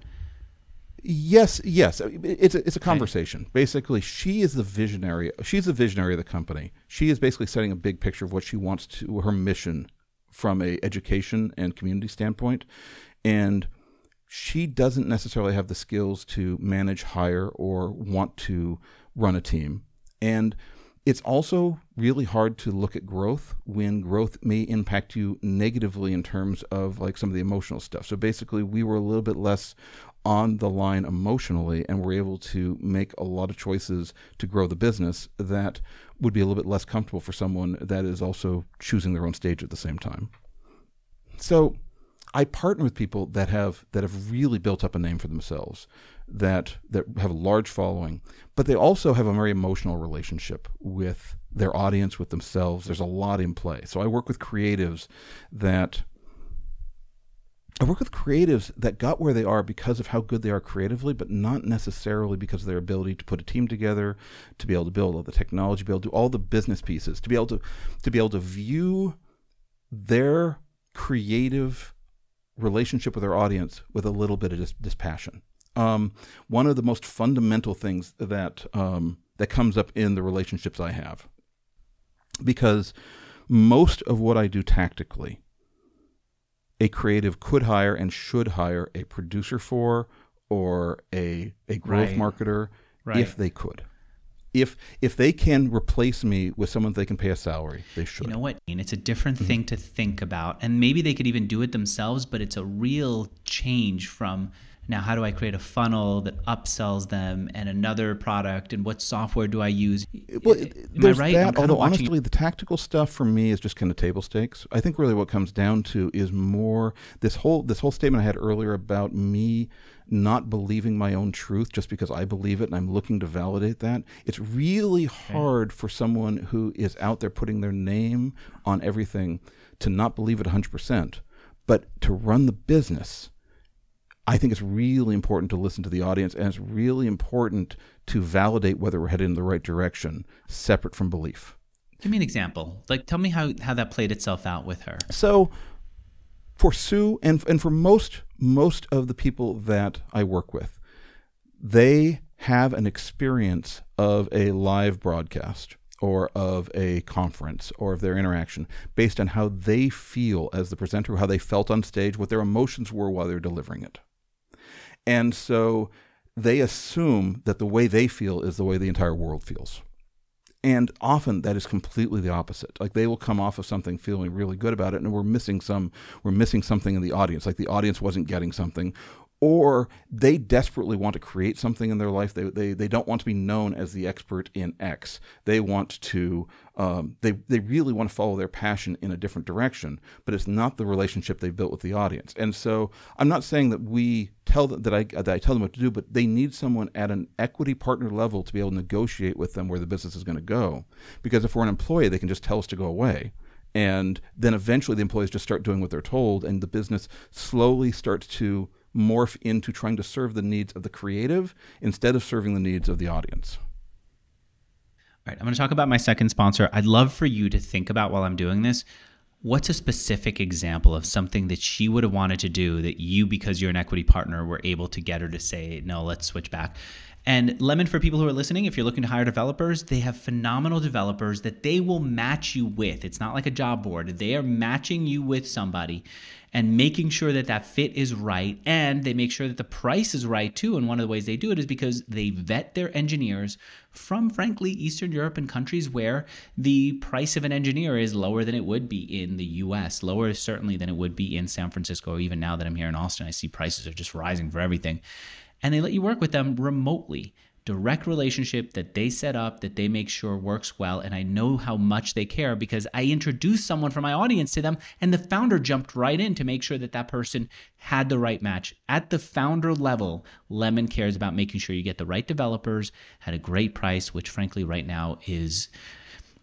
Yes, yes. It's a, it's a conversation. Okay. Basically, she is the visionary. She's the visionary of the company. She is basically setting a big picture of what she wants to her mission from a education and community standpoint, and she doesn't necessarily have the skills to manage, hire, or want to run a team. And it's also really hard to look at growth when growth may impact you negatively in terms of like some of the emotional stuff. So basically, we were a little bit less on the line emotionally and we're able to make a lot of choices to grow the business that would be a little bit less comfortable for someone that is also choosing their own stage at the same time. So I partner with people that have that have really built up a name for themselves, that that have a large following, but they also have a very emotional relationship with their audience, with themselves. There's a lot in play. So I work with creatives that I work with creatives that got where they are because of how good they are creatively, but not necessarily because of their ability to put a team together, to be able to build all the technology, be able to do all the business pieces, to be able to to be able to view their creative relationship with their audience with a little bit of dis- dispassion. Um, one of the most fundamental things that um, that comes up in the relationships I have, because most of what I do tactically a creative could hire and should hire a producer for or a a growth right. marketer right. if they could. If if they can replace me with someone they can pay a salary, they should. You know what? It's a different mm-hmm. thing to think about, and maybe they could even do it themselves. But it's a real change from now how do i create a funnel that upsells them and another product and what software do i use? Well, am there's i right that, although honestly the tactical stuff for me is just kind of table stakes. I think really what comes down to is more this whole this whole statement i had earlier about me not believing my own truth just because i believe it and i'm looking to validate that it's really hard for someone who is out there putting their name on everything to not believe it 100% but to run the business I think it's really important to listen to the audience, and it's really important to validate whether we're headed in the right direction, separate from belief. Give me an example. Like, tell me how, how that played itself out with her. So, for Sue and and for most most of the people that I work with, they have an experience of a live broadcast or of a conference or of their interaction based on how they feel as the presenter, how they felt on stage, what their emotions were while they're delivering it. And so they assume that the way they feel is the way the entire world feels. And often that is completely the opposite. Like they will come off of something feeling really good about it, and we're missing some, we're missing something in the audience. Like the audience wasn't getting something, or they desperately want to create something in their life. They, they, they don't want to be known as the expert in X. They want to, um, they, they really want to follow their passion in a different direction, but it's not the relationship they've built with the audience. And so I'm not saying that we tell them that I, that I tell them what to do, but they need someone at an equity partner level to be able to negotiate with them where the business is going to go. Because if we're an employee, they can just tell us to go away and then eventually the employees just start doing what they're told and the business slowly starts to morph into trying to serve the needs of the creative instead of serving the needs of the audience. All right, I'm going to talk about my second sponsor. I'd love for you to think about while I'm doing this what's a specific example of something that she would have wanted to do that you, because you're an equity partner, were able to get her to say, no, let's switch back? And Lemon, for people who are listening, if you're looking to hire developers, they have phenomenal developers that they will match you with. It's not like a job board, they are matching you with somebody and making sure that that fit is right. And they make sure that the price is right too. And one of the ways they do it is because they vet their engineers from frankly eastern europe and countries where the price of an engineer is lower than it would be in the us lower certainly than it would be in san francisco even now that i'm here in austin. I see prices are just rising for everything and they let you work with them remotely. Direct relationship that they set up that they make sure works well and i know how much they care because i introduced someone from my audience to them and the founder jumped right in to make sure that that person had the right match. At the founder level lemon cares about making sure you get the right developers at a great price which frankly right now is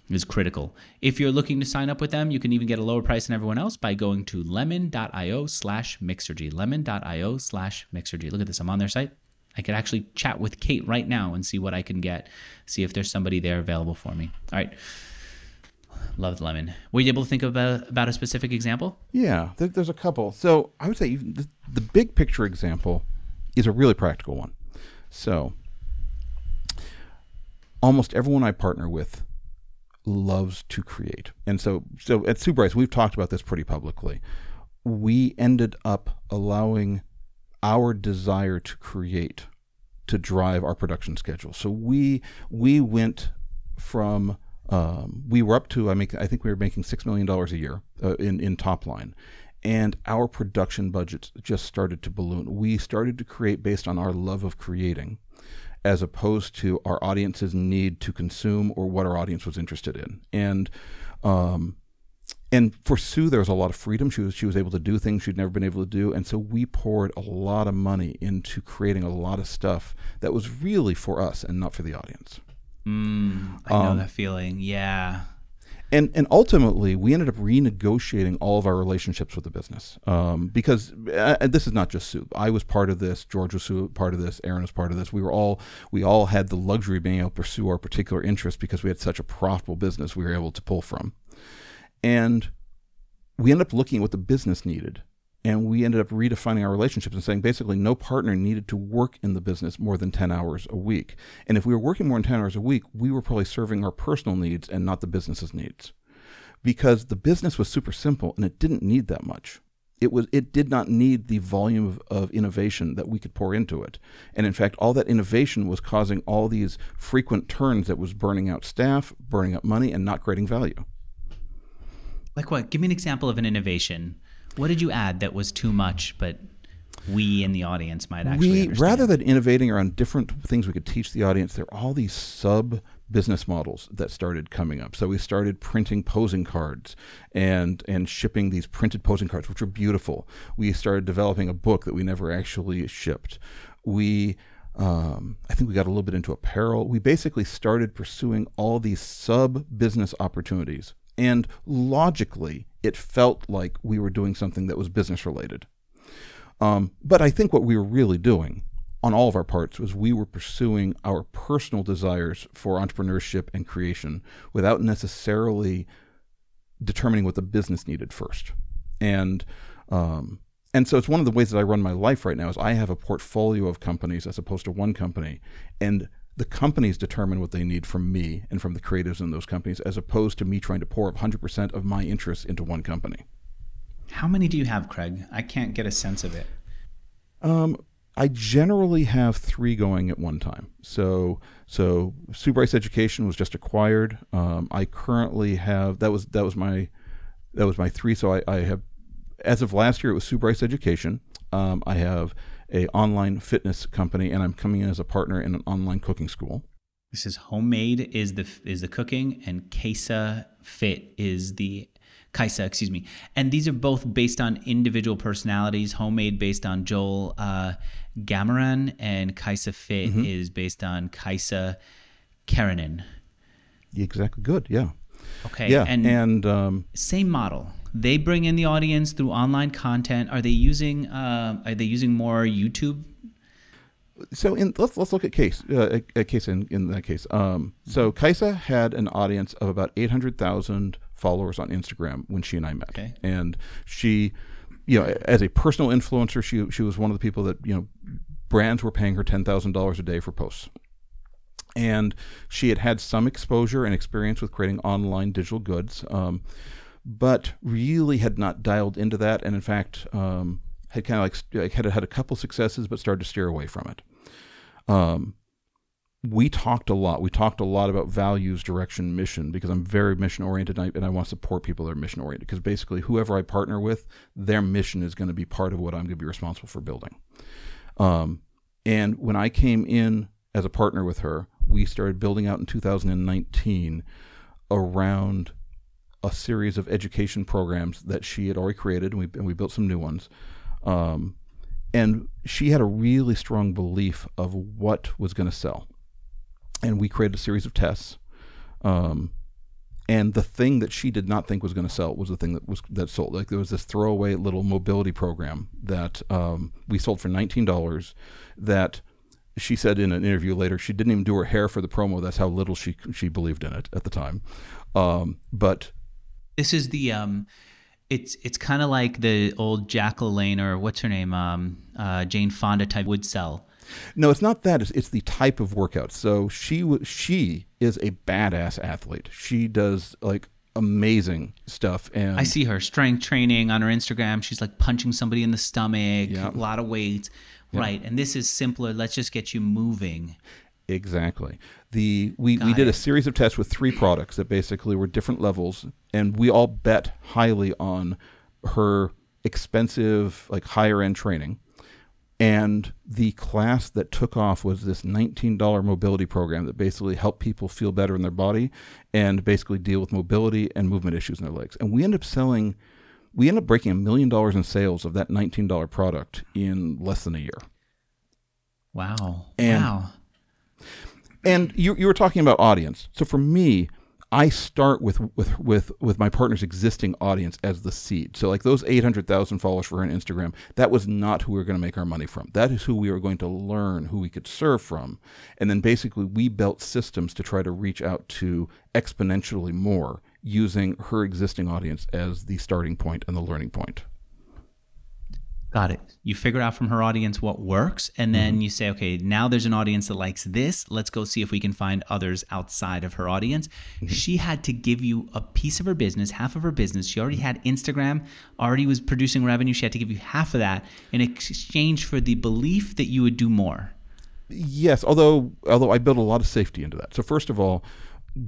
is critical. If you're looking to sign up with them, you can even get a lower price than everyone else by going to lemon.io slash mixergy. Lemon.io slash mixergy. Look at this. I'm on their site. I could actually chat with Kate right now and see what I can get, see if there's somebody there available for me. All right. Love lemon. Were you able to think of a, about a specific example? Yeah, there, there's a couple. So I would say the, the big picture example is a really practical one. So almost everyone I partner with loves to create. And so so at Sue we've talked about this pretty publicly. We ended up allowing our desire to create to drive our production schedule. So we we went from um, we were up to I make I think we were making six million dollars a year uh, in in top line, and our production budgets just started to balloon. We started to create based on our love of creating, as opposed to our audience's need to consume or what our audience was interested in, and um, and for Sue, there was a lot of freedom. She was she was able to do things she'd never been able to do, and so we poured a lot of money into creating a lot of stuff that was really for us and not for the audience. Mm, I know um, that feeling. Yeah. And and ultimately, we ended up renegotiating all of our relationships with the business um, because uh, this is not just Sue. I was part of this. George was part of this. Aaron was part of this. We were all we all had the luxury of being able to pursue our particular interests because we had such a profitable business we were able to pull from. And we ended up looking at what the business needed. And we ended up redefining our relationships and saying basically no partner needed to work in the business more than 10 hours a week. And if we were working more than 10 hours a week, we were probably serving our personal needs and not the business's needs. Because the business was super simple and it didn't need that much. It was it did not need the volume of, of innovation that we could pour into it. And in fact, all that innovation was causing all these frequent turns that was burning out staff, burning up money, and not creating value. Like what? Give me an example of an innovation. What did you add that was too much, but we in the audience might actually we understand? rather than innovating around different things we could teach the audience, there are all these sub business models that started coming up. So we started printing posing cards and and shipping these printed posing cards, which were beautiful. We started developing a book that we never actually shipped. We um, I think we got a little bit into apparel. We basically started pursuing all these sub business opportunities and logically, it felt like we were doing something that was business related. Um, but I think what we were really doing on all of our parts was we were pursuing our personal desires for entrepreneurship and creation without necessarily determining what the business needed first. And um, and so it's one of the ways that I run my life right now is I have a portfolio of companies as opposed to one company, and the companies determine what they need from me and from the creatives in those companies, as opposed to me trying to pour 100% of my interests into one company. How many do you have, Craig? I can't get a sense of it. Um, I generally have three going at one time. So, so Sue Bryce Education was just acquired. Um, I currently have that was that was my that was my three. So I, I have as of last year it was Sue Bryce Education. Um, I have a online fitness company, and I'm coming in as a partner in an online cooking school. This is homemade is the is the cooking, and Kaisa Fit is the Kaisa, excuse me. And these are both based on individual personalities. Homemade based on Joel uh, Gamoran, and Kaisa Fit mm-hmm. is based on Kaisa Keranen. Exactly. Good. Yeah. Okay. Yeah. And, and um, same model they bring in the audience through online content. Are they using uh, are they using more YouTube? So in, let's let's look at case uh, a, case in, in that case. Um, so Kaisa had an audience of about eight hundred thousand followers on Instagram when she and I met. Okay. And she, you know, as a personal influencer, she she was one of the people that you know brands were paying her ten thousand dollars a day for posts. And she had had some exposure and experience with creating online digital goods, um, but really had not dialed into that. And in fact, um, had kind of like, like had had a couple successes, but started to steer away from it. Um, we talked a lot. We talked a lot about values, direction, mission, because I'm very mission oriented and I, and I want to support people that are mission oriented. Because basically, whoever I partner with, their mission is going to be part of what I'm going to be responsible for building. Um, and when I came in as a partner with her, we started building out in 2019 around a series of education programs that she had already created, and we, and we built some new ones. Um, and she had a really strong belief of what was going to sell. And we created a series of tests. Um, and the thing that she did not think was going to sell was the thing that was that sold. Like there was this throwaway little mobility program that um, we sold for nineteen dollars. That she said in an interview later she didn't even do her hair for the promo. That's how little she she believed in it at the time. Um, but this is the um, it's it's kind of like the old Jack LaLanne or what's her name, um, uh, Jane Fonda type would sell. No, it's not that. It's, it's the type of workout. So she she is a badass athlete. She does like amazing stuff. And I see her strength training on her Instagram. She's like punching somebody in the stomach, Yeah. a lot of weight. Right. And this is simpler. Let's just get you moving. Exactly. The we, we did a series of tests with three products that basically were different levels, and we all bet highly on her expensive, like higher end training. And the class that took off was this $19 mobility program that basically helped people feel better in their body and basically deal with mobility and movement issues in their legs. And we ended up selling, we ended up breaking a million dollars in sales of that $19 product in less than a year. Wow. And- wow. And you you were talking about audience. So for me, I start with with with with my partner's existing audience as the seed. So like those eight hundred thousand followers for her on Instagram, that was not who we were going to make our money from. That is who we were going to learn, who we could serve from, and then basically we built systems to try to reach out to exponentially more using her existing audience as the starting point and the learning point. Got it. You figure out from her audience what works, and then Mm-hmm. you say, okay, now there's an audience that likes this. Let's go see if we can find others outside of her audience. Mm-hmm. She had to give you a piece of her business, half of her business. She already had Instagram, already was producing revenue. She had to give you half of that in exchange for the belief that you would do more. Yes, although although I built a lot of safety into that. So first of all,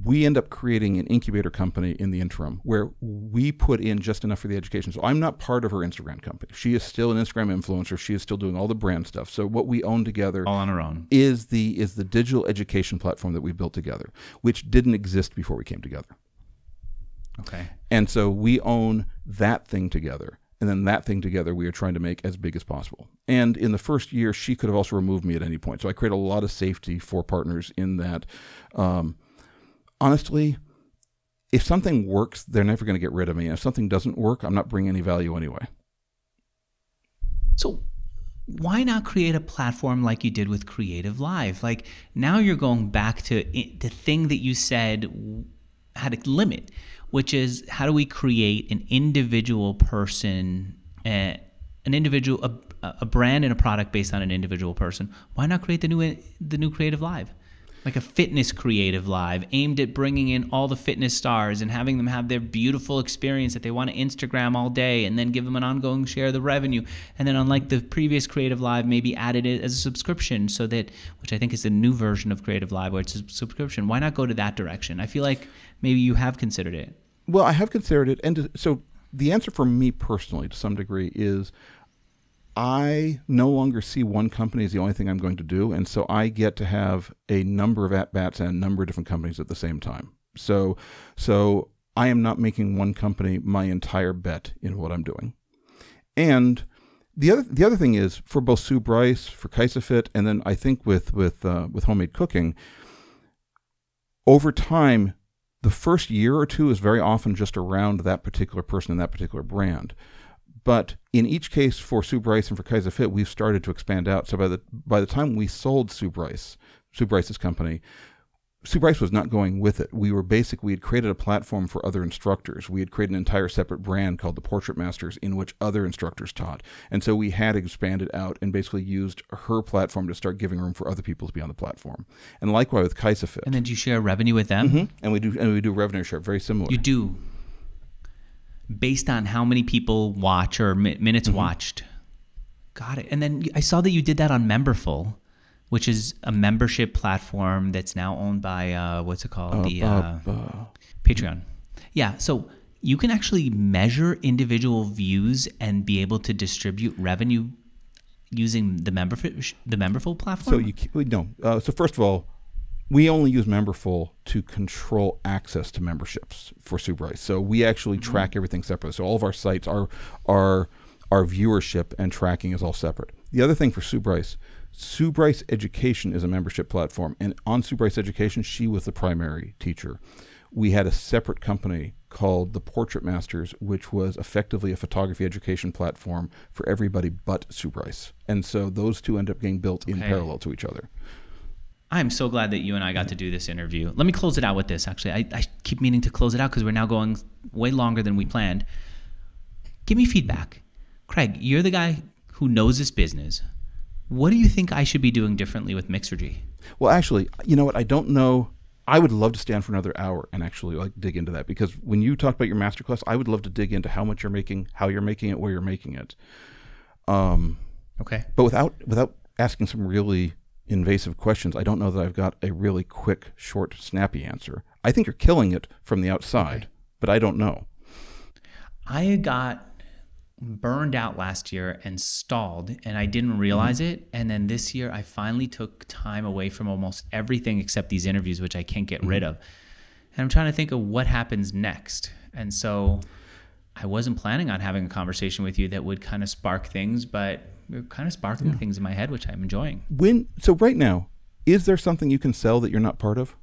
we end up creating an incubator company in the interim where we put in just enough for the education. So I'm not part of her Instagram company. She is still an Instagram influencer. She is still doing all the brand stuff. So what we own together All on her own. is the is the digital education platform that we built together, which didn't exist before we came together. Okay. And so we own that thing together. And then that thing together, we are trying to make as big as possible. And in the first year, she could have also removed me at any point. So I create a lot of safety for partners in that. Um, honestly, if something works, they're never going to get rid of me. If something doesn't work, I'm not bringing any value anyway. So why not create a platform like you did with Creative Live? Like now you're going back to the thing that you said had a limit, which is how do we create an individual person, uh, an individual, a, a brand and a product based on an individual person? Why not create the new the new Creative Live? Like a fitness creative live aimed at bringing in all the fitness stars and having them have their beautiful experience that they want to Instagram all day and then give them an ongoing share of the revenue. And then, unlike the previous Creative Live, maybe added it as a subscription so that, which I think is the new version of Creative Live where it's a subscription. Why not go to that direction? I feel like maybe you have considered it. Well, I have considered it, and so the answer for me personally, to some degree, is I no longer see one company as the only thing I'm going to do, and so I get to have a number of at bats and a number of different companies at the same time. So, so I am not making one company my entire bet in what I'm doing, and. The other, the other thing is for both Sue Bryce, for Kaisafit, and then I think with with uh, with homemade cooking. Over time, the first year or two is very often just around that particular person and that particular brand. But in each case, for Sue Bryce and for KaisaFit, we've started to expand out. So by the by the time we sold Sue Bryce, Sue Bryce's company, Sue Bryce was not going with it. We were basic. We had created a platform for other instructors. We had created an entire separate brand called the Portrait Masters, in which other instructors taught. And so we had expanded out and basically used her platform to start giving room for other people to be on the platform. And likewise with KaisaFit. And then do you share revenue with them? Mhm. And we do and we do revenue share, very similar. You do. Based on how many people watch or mi- minutes Mm-hmm. watched. Got it. And then I saw that you did that on Memberful, which is a membership platform that's now owned by uh, what's it called? the uh, uh, Patreon. Yeah. So you can actually measure individual views and be able to distribute revenue using the memberful the memberful platform. So you no. Uh, so first of all, we only use Memberful to control access to memberships for Sue Bryce. So we actually Mm-hmm. track everything separately. So all of our sites, our our our viewership and tracking is all separate. The other thing for Sue Bryce Education is a membership platform, and on Sue Bryce Education, she was the primary teacher. We had a separate company called the Portrait Masters, which was effectively a photography education platform for everybody but Sue Bryce. And so those two end up getting built in parallel to each other. I'm so glad that you and I got to do this interview. Let me close it out with this. Actually, I, I keep meaning to close it out because we're now going way longer than we planned. Give me feedback. Craig, you're the guy who knows this business. What do you think I should be doing differently with Mixergy? Well, actually, you know what? I don't know. I would love to stand for another hour and actually like dig into that because when you talk about your masterclass, I would love to dig into how much you're making, how you're making it, where you're making it. Um, Okay. but without without asking some really invasive questions, I don't know that I've got a really quick, short, snappy answer. I think you're killing it from the outside, but I don't know. I got burned out last year and stalled, and I didn't mm-hmm. realize it. And then this year, I finally took time away from almost everything except these interviews, which I can't get mm-hmm. rid of. And I'm trying to think of what happens next. And so I wasn't planning on having a conversation with you that would kind of spark things, but kind of sparking things in my head, which I'm enjoying. When so right now, is there something you can sell that you're not part of?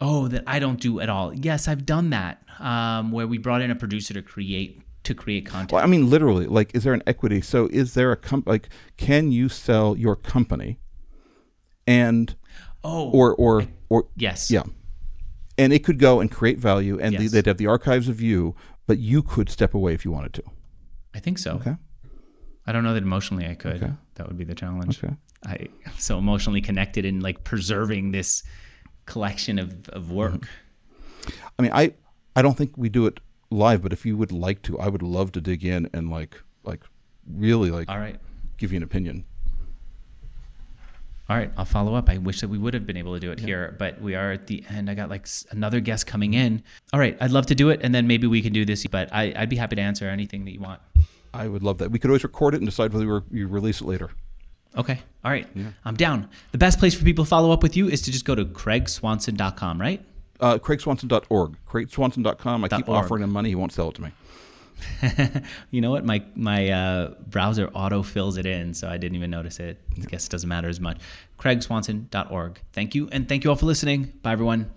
Oh, that I don't do at all. Yes, I've done that, um, where we brought in a producer to create to create content. Well, I mean, literally, like, is there an equity? So, is there a comp? Like, can you sell your company, and oh, or or or yes, yeah, and it could go and create value, and Yes. they'd have the archives of you, but you could step away if you wanted to. I think so. Okay. I don't know that emotionally I could. Okay. That would be the challenge. Okay. I am so emotionally connected in like preserving this collection of, of work. Mm-hmm. I mean, I I don't think we do it live, but if you would like to, I would love to dig in and like like really like All right. give you an opinion. All right, I'll follow up. I wish that we would have been able to do it here, but we are at the end. I got like another guest coming in. All right, I'd love to do it, and then maybe we can do this. But I, I'd be happy to answer anything that you want. I would love that. We could always record it and decide whether we you release it later. Okay, all right, I'm down. The best place for people to follow up with you is to just go to craigswanson.com, right? Uh, CraigSwanson.org. CraigSwanson.com. I keep org. offering him money. He won't sell it to me. you know what? My my uh, browser auto fills it in, so I didn't even notice it. I guess it doesn't matter as much. CraigSwanson.org. Thank you, and thank you all for listening. Bye, everyone.